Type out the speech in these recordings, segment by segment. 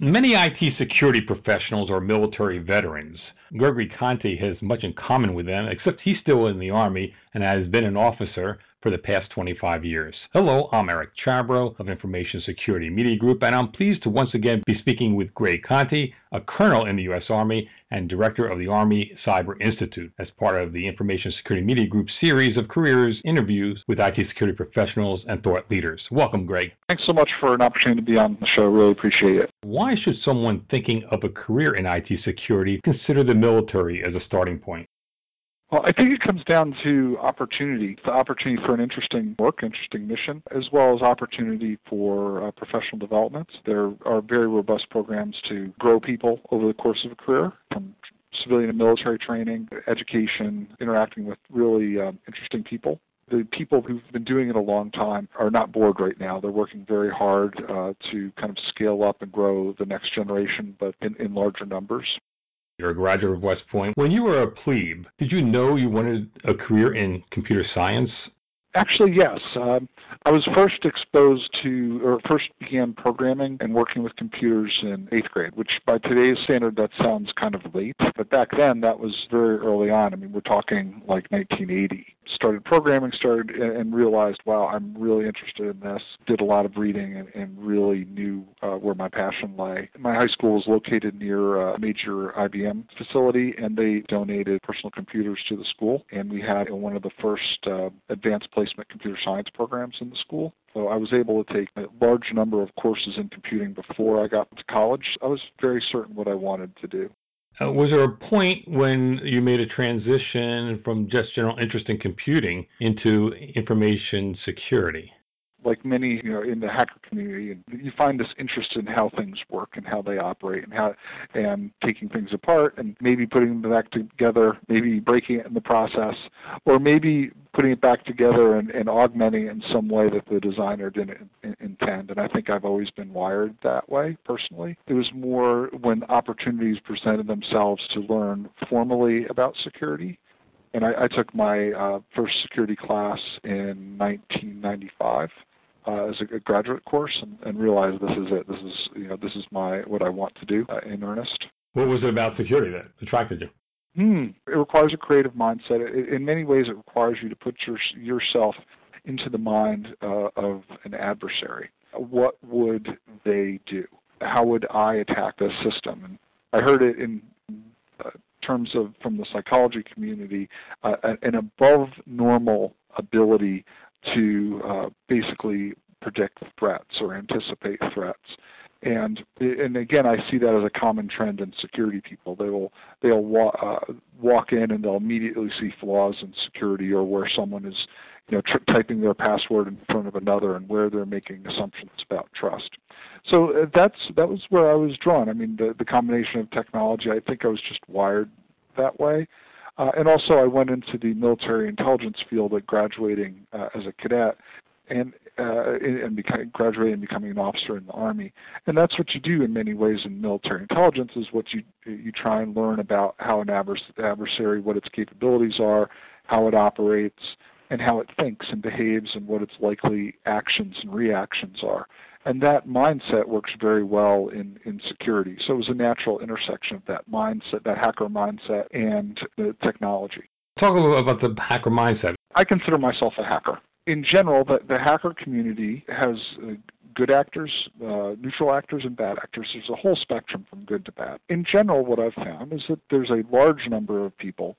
Many IT security professionals are military veterans. Gregory Conti has much in common with them, except he's still in the Army and has been an officer for the past 25 years. Hello, I'm Eric Chabrow of Information Security Media Group, and I'm pleased to once again be speaking with Greg Conti, a colonel in the U.S. Army and director of the Army Cyber Institute, as part of the Information Security Media Group series of careers interviews with IT security professionals and thought leaders. Welcome, Greg. Thanks so much for an opportunity to be on the show. Really appreciate it. Why should someone thinking of a career in IT security consider the military as a starting point? Well, I think it comes down to opportunity, the opportunity for an interesting work, interesting mission, as well as opportunity for uh, professional development. There are very robust programs to grow people over the course of a career, from civilian and military training, education, interacting with really um, interesting people the people who've been doing it a long time are not bored right now. They're working very hard uh, to kind of scale up and grow the next generation, but in, in larger numbers. You're a graduate of West Point. When you were a plebe, did you know you wanted a career in computer science? Actually, yes. Um, I was first exposed to, or first began programming and working with computers in eighth grade, which by today's standard that sounds kind of late, but back then that was very early on. I mean, we're talking like 1980. Started programming, started and realized, wow, I'm really interested in this. Did a lot of reading and, and really knew uh, where my passion lay. My high school was located near a major IBM facility, and they donated personal computers to the school. And we had one of the first uh, advanced placement computer science programs in the school. So I was able to take a large number of courses in computing before I got to college. I was very certain what I wanted to do. Uh, was there a point when you made a transition from just general interest in computing into information security? Like many you know in the hacker community you find this interest in how things work and how they operate and how and taking things apart and maybe putting them back together maybe breaking it in the process or maybe putting it back together and, and augmenting it in some way that the designer didn't intend. And i think i've always been wired that way personally. It was more when opportunities presented themselves to learn formally about security. And I, I took my uh, first security class in 1995 uh, as a, a, graduate course, and, and, realized this is it. This is you know this is my what I want to do uh, in earnest. What was it about security that attracted you? Hmm. It requires a creative mindset. It, in many ways, it requires you to put your, yourself into the mind uh, of an adversary. What would they do? How would I attack this system? And I heard it in uh, terms of from the psychology community, uh, an above normal ability to uh, basically predict threats or anticipate threats. And and again, I see that as a common trend in security people. They will they'll wa- uh, walk in and they'll immediately see flaws in security or where someone is you know tr- typing their password in front of another and where they're making assumptions about trust. So uh, that's that was where I was drawn. I mean, the the combination of technology. I think I was just wired that way. Uh, and also, I went into the military intelligence field at graduating uh, as a cadet, and uh, and become, graduating and becoming an officer in the army. And that's what you do in many ways in military intelligence. Is what you you try and learn about how an adversary, what its capabilities are, how it operates, and how it thinks and behaves, and what its likely actions and reactions are. And that mindset works very well in, in security. So it was a natural intersection of that mindset, that hacker mindset, and the technology. Talk a little about the hacker mindset. I consider myself a hacker. In general, the, the hacker community has uh, good actors, uh, neutral actors, and bad actors. There's a whole spectrum from good to bad. In general, what I've found is that there's a large number of people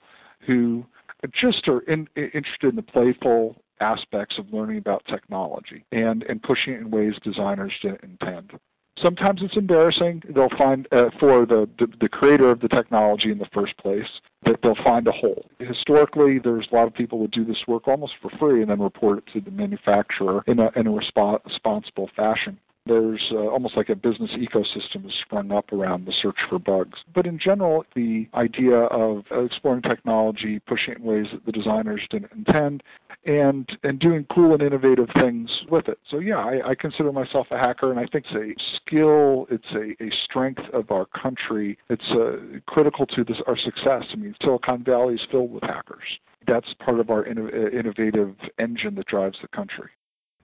who just are in, interested in the playful aspects of learning about technology and, and pushing it in ways designers didn't intend. Sometimes it's embarrassing. They'll find uh, for the, the, the creator of the technology in the first place that they'll find a hole. Historically, there's a lot of people that do this work almost for free and then report it to the manufacturer in a, in a resp- responsible fashion there's uh, almost like a business ecosystem has sprung up around the search for bugs. But in general, the idea of exploring technology, pushing it in ways that the designers didn't intend, and and doing cool and innovative things with it. So yeah, I, I consider myself a hacker, and I think it's a skill, it's a, a strength of our country. It's uh, critical to this, our success. I mean, Silicon Valley is filled with hackers. That's part of our inno- innovative engine that drives the country.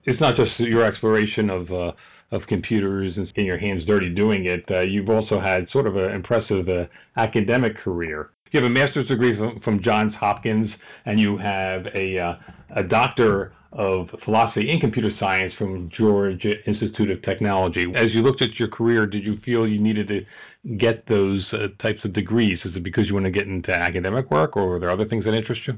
It's not just your exploration of uh, of computers and getting your hands dirty doing it, uh, you've also had sort of an impressive uh, academic career. You have a master's degree from, from Johns Hopkins, and you have a, uh, a doctor of philosophy in computer science from Georgia Institute of Technology. As you looked at your career, did you feel you needed to get those uh, types of degrees? Is it because you want to get into academic work, or are there other things that interest you?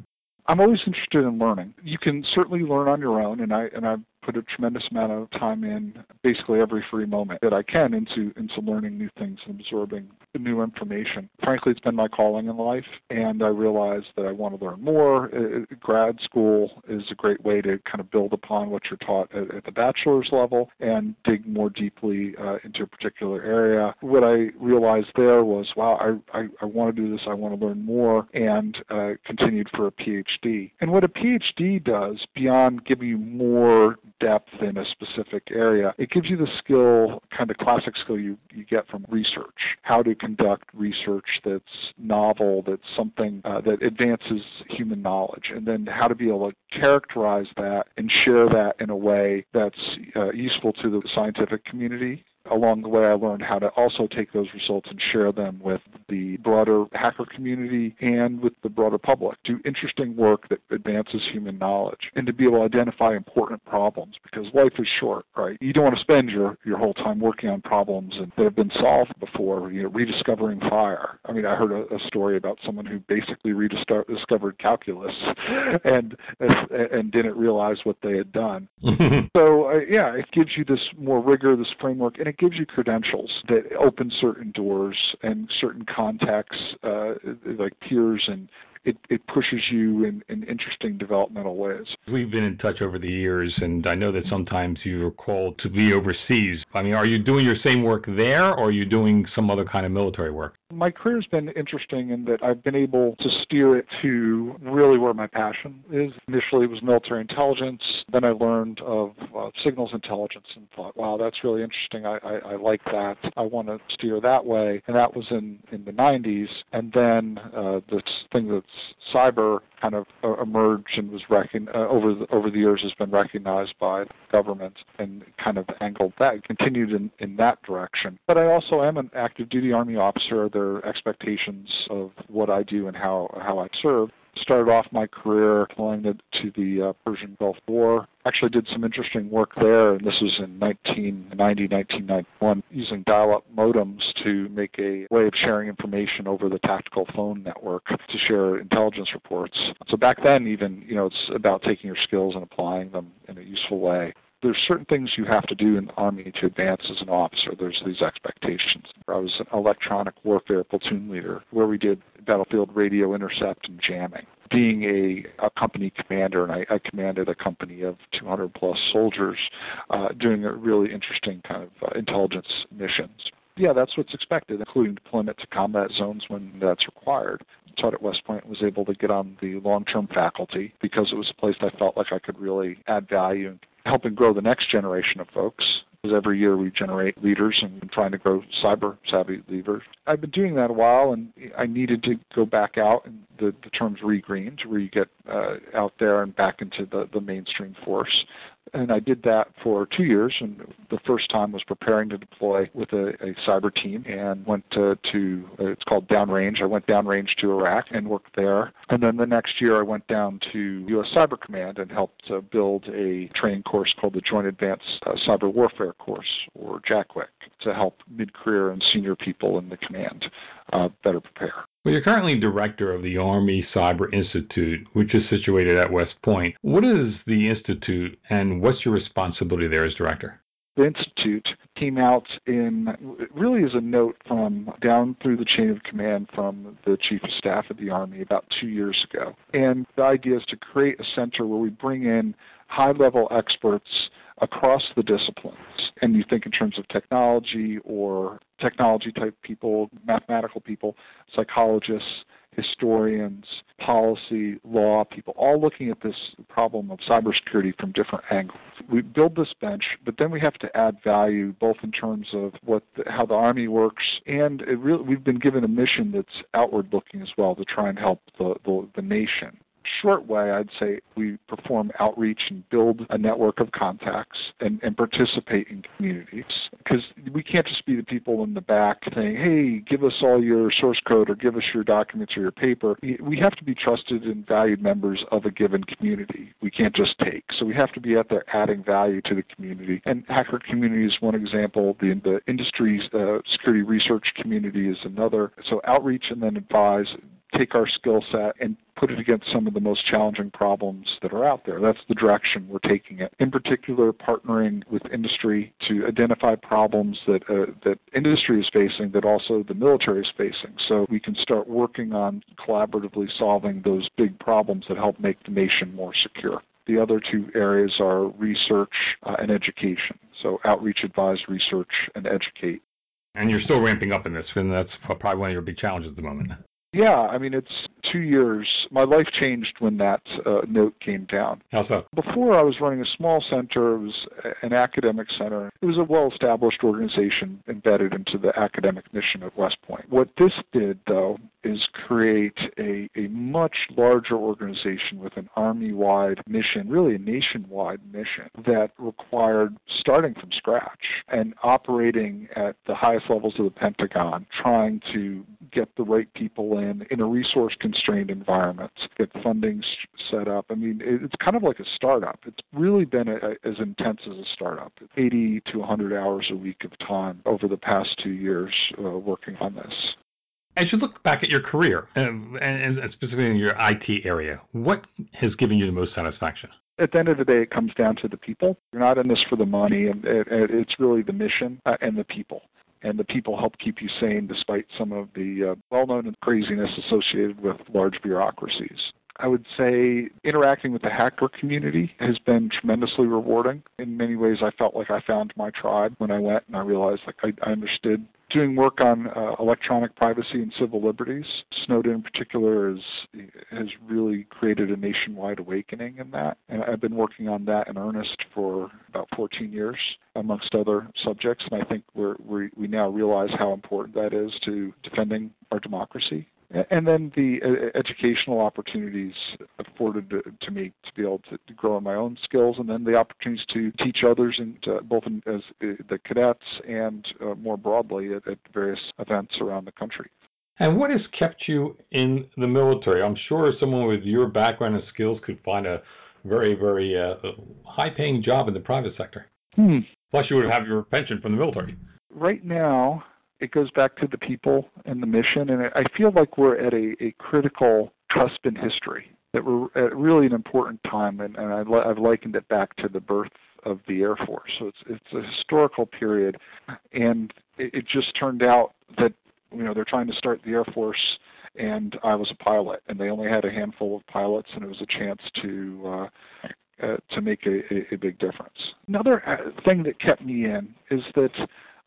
I'm always interested in learning. You can certainly learn on your own, and I and I put a tremendous amount of time in basically every free moment that I can into into learning new things and absorbing new information. Frankly, it's been my calling in life, and I realized that I want to learn more. Uh, grad school is a great way to kind of build upon what you're taught at, at the bachelor's level and dig more deeply uh, into a particular area. What I realized there was, wow, I, I, I want to do this. I want to learn more, and uh, continued for a PhD. And what a PhD does, beyond giving you more depth in a specific area, it gives you the skill, kind of classic skill you, you get from research, how to conduct research that's novel, that's something uh, that advances human knowledge, and then how to be able to characterize that and share that in a way that's uh, useful to the scientific community along the way, I learned how to also take those results and share them with the broader hacker community and with the broader public. Do interesting work that advances human knowledge and to be able to identify important problems because life is short, right? You don't want to spend your, your whole time working on problems that have been solved before, you know, rediscovering fire. I mean, I heard a, a story about someone who basically rediscovered calculus and, and didn't realize what they had done. so, uh, yeah, it gives you this more rigor, this framework, and it gives you credentials that open certain doors and certain contacts, uh, like peers and it, it pushes you in, in interesting developmental ways. We've been in touch over the years, and I know that sometimes you're called to be overseas. I mean, are you doing your same work there, or are you doing some other kind of military work? My career's been interesting in that I've been able to steer it to really where my passion is. Initially, it was military intelligence. Then I learned of uh, signals intelligence and thought, wow, that's really interesting. I, I, I like that. I want to steer that way. And that was in, in the 90s. And then uh, this thing that's cyber kind of uh, emerged and was recon- uh, over the, over the years has been recognized by the government and kind of angled that continued in, in that direction. But I also am an active duty Army officer. There are expectations of what I do and how how I serve started off my career deploying to the uh, Persian Gulf War. Actually did some interesting work there, and this was in 1990, 1991, using dial-up modems to make a way of sharing information over the tactical phone network to share intelligence reports. So back then, even, you know, it's about taking your skills and applying them in a useful way there's certain things you have to do in the Army to advance as an officer. There's these expectations. I was an electronic warfare platoon leader where we did battlefield radio intercept and jamming. Being a, a company commander, and I, I commanded a company of 200 plus soldiers uh, doing a really interesting kind of uh, intelligence missions. Yeah, that's what's expected, including deployment to combat zones when that's required taught at West Point was able to get on the long-term faculty because it was a place I felt like I could really add value and helping grow the next generation of folks. Because every year we generate leaders and trying to grow cyber savvy leaders. I've been doing that a while, and I needed to go back out, and the, the term's regreen, to where you get uh, out there and back into the, the mainstream force and I did that for two years. And the first time was preparing to deploy with a, a cyber team and went to, to uh, it's called downrange. I went downrange to Iraq and worked there. And then the next year I went down to U.S. Cyber Command and helped uh, build a training course called the Joint Advanced uh, Cyber Warfare Course, or JACWIC, to help mid-career and senior people in the command uh, better prepare. Well, you're currently director of the Army Cyber Institute, which is situated at West Point. What is the Institute and what's your responsibility there as director? The Institute came out in really is a note from down through the chain of command from the Chief of Staff of the Army about two years ago. And the idea is to create a center where we bring in high level experts across the disciplines. And you think in terms of technology or technology type people, mathematical people, psychologists, historians, policy, law people, all looking at this problem of cybersecurity from different angles. We build this bench, but then we have to add value both in terms of what the, how the Army works, and really, we've been given a mission that's outward looking as well to try and help the, the, the nation short way, I'd say we perform outreach and build a network of contacts and, and participate in communities because we can't just be the people in the back saying, hey, give us all your source code or give us your documents or your paper. We have to be trusted and valued members of a given community. We can't just take. So we have to be out there adding value to the community. And hacker community is one example. The, the industry uh, security research community is another. So outreach and then advise take our skill set and put it against some of the most challenging problems that are out there. That's the direction we're taking it. In particular, partnering with industry to identify problems that uh, that industry is facing, that also the military is facing, so we can start working on collaboratively solving those big problems that help make the nation more secure. The other two areas are research uh, and education. So outreach, advise, research, and educate. And you're still ramping up in this, and that's probably one of your big challenges at the moment. Yeah, I mean, it's two years. My life changed when that uh, note came down. How so? Before, I was running a small center. It was an academic center. It was a well established organization embedded into the academic mission of West Point. What this did, though, is create a, a much larger organization with an army wide mission, really a nationwide mission, that required starting from scratch and operating at the highest levels of the Pentagon, trying to get the right people in in a resource constrained environment, get funding set up. I mean, it's kind of like a startup. It's really been a, as intense as a startup. 80 to 100 hours a week of time over the past two years uh, working on this. As you look back at your career, and, and specifically in your IT area, what has given you the most satisfaction? At the end of the day, it comes down to the people. You're not in this for the money, and it, it, it's really the mission uh, and the people and the people help keep you sane despite some of the uh, well-known craziness associated with large bureaucracies. I would say interacting with the hacker community has been tremendously rewarding. In many ways, I felt like I found my tribe when I went and I realized like I, I understood doing work on uh, electronic privacy and civil liberties. Snowden, in particular, is, has really created a nationwide awakening in that. And I've been working on that in earnest for about 14 years, amongst other subjects. And I think we're, we we now realize how important that is to defending our democracy and then the educational opportunities afforded to, me to be able to, grow in my own skills, and then the opportunities to teach others, and both as uh, the cadets and uh, more broadly at, at, various events around the country. And what has kept you in the military? I'm sure someone with your background and skills could find a very, very uh, high-paying job in the private sector. Hmm. Plus, you would have your pension from the military. Right now, it goes back to the people and the mission. And I feel like we're at a, a critical cusp in history, that we're at really an important time. And, and I, have likened it back to the birth of the Air Force. So it's, it's a historical period. And it, it just turned out that, you know, they're trying to start the Air Force and I was a pilot, and they only had a handful of pilots, and it was a chance to uh, uh, to make a, a, a, big difference. Another uh, thing that kept me in is that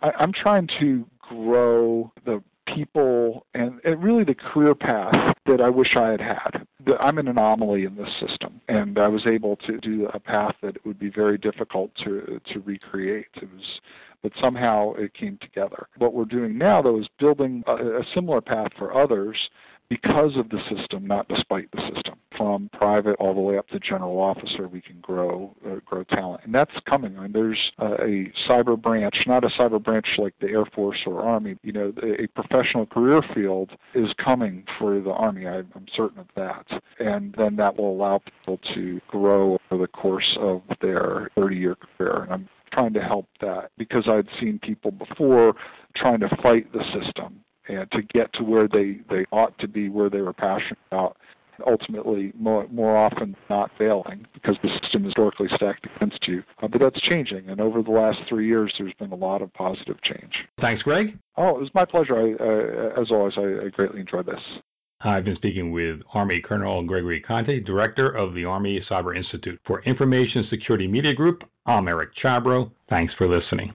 I, I'm trying to grow the people and, and, really the career path that I wish I had had. I'm an anomaly in this system, and I was able to do a path that would be very difficult to to recreate. It was, but somehow it came together. What we're doing now, though, is building a, a similar path for others because of the system, not despite the system. From private all the way up to general officer, we can grow uh, grow talent, and that's coming. I mean, there's a cyber branch, not a cyber branch like the Air Force or Army. You know, a professional career field is coming for the Army. I, I'm certain of that, and then that will allow people to grow over the course of their 30-year career. And I'm trying to help that because I'd seen people before trying to fight the system and to get to where they, they ought to be, where they were passionate about, ultimately more, more often not failing because the system is historically stacked against you. Uh, but that's changing, and over the last three years, there's been a lot of positive change. Thanks, Greg. Oh, it was my pleasure. I, uh, as always, I, I greatly enjoyed this. I've been speaking with Army Colonel Gregory Conti, Director of the Army Cyber Institute. For Information Security Media Group, I'm Eric Chabrow. Thanks for listening.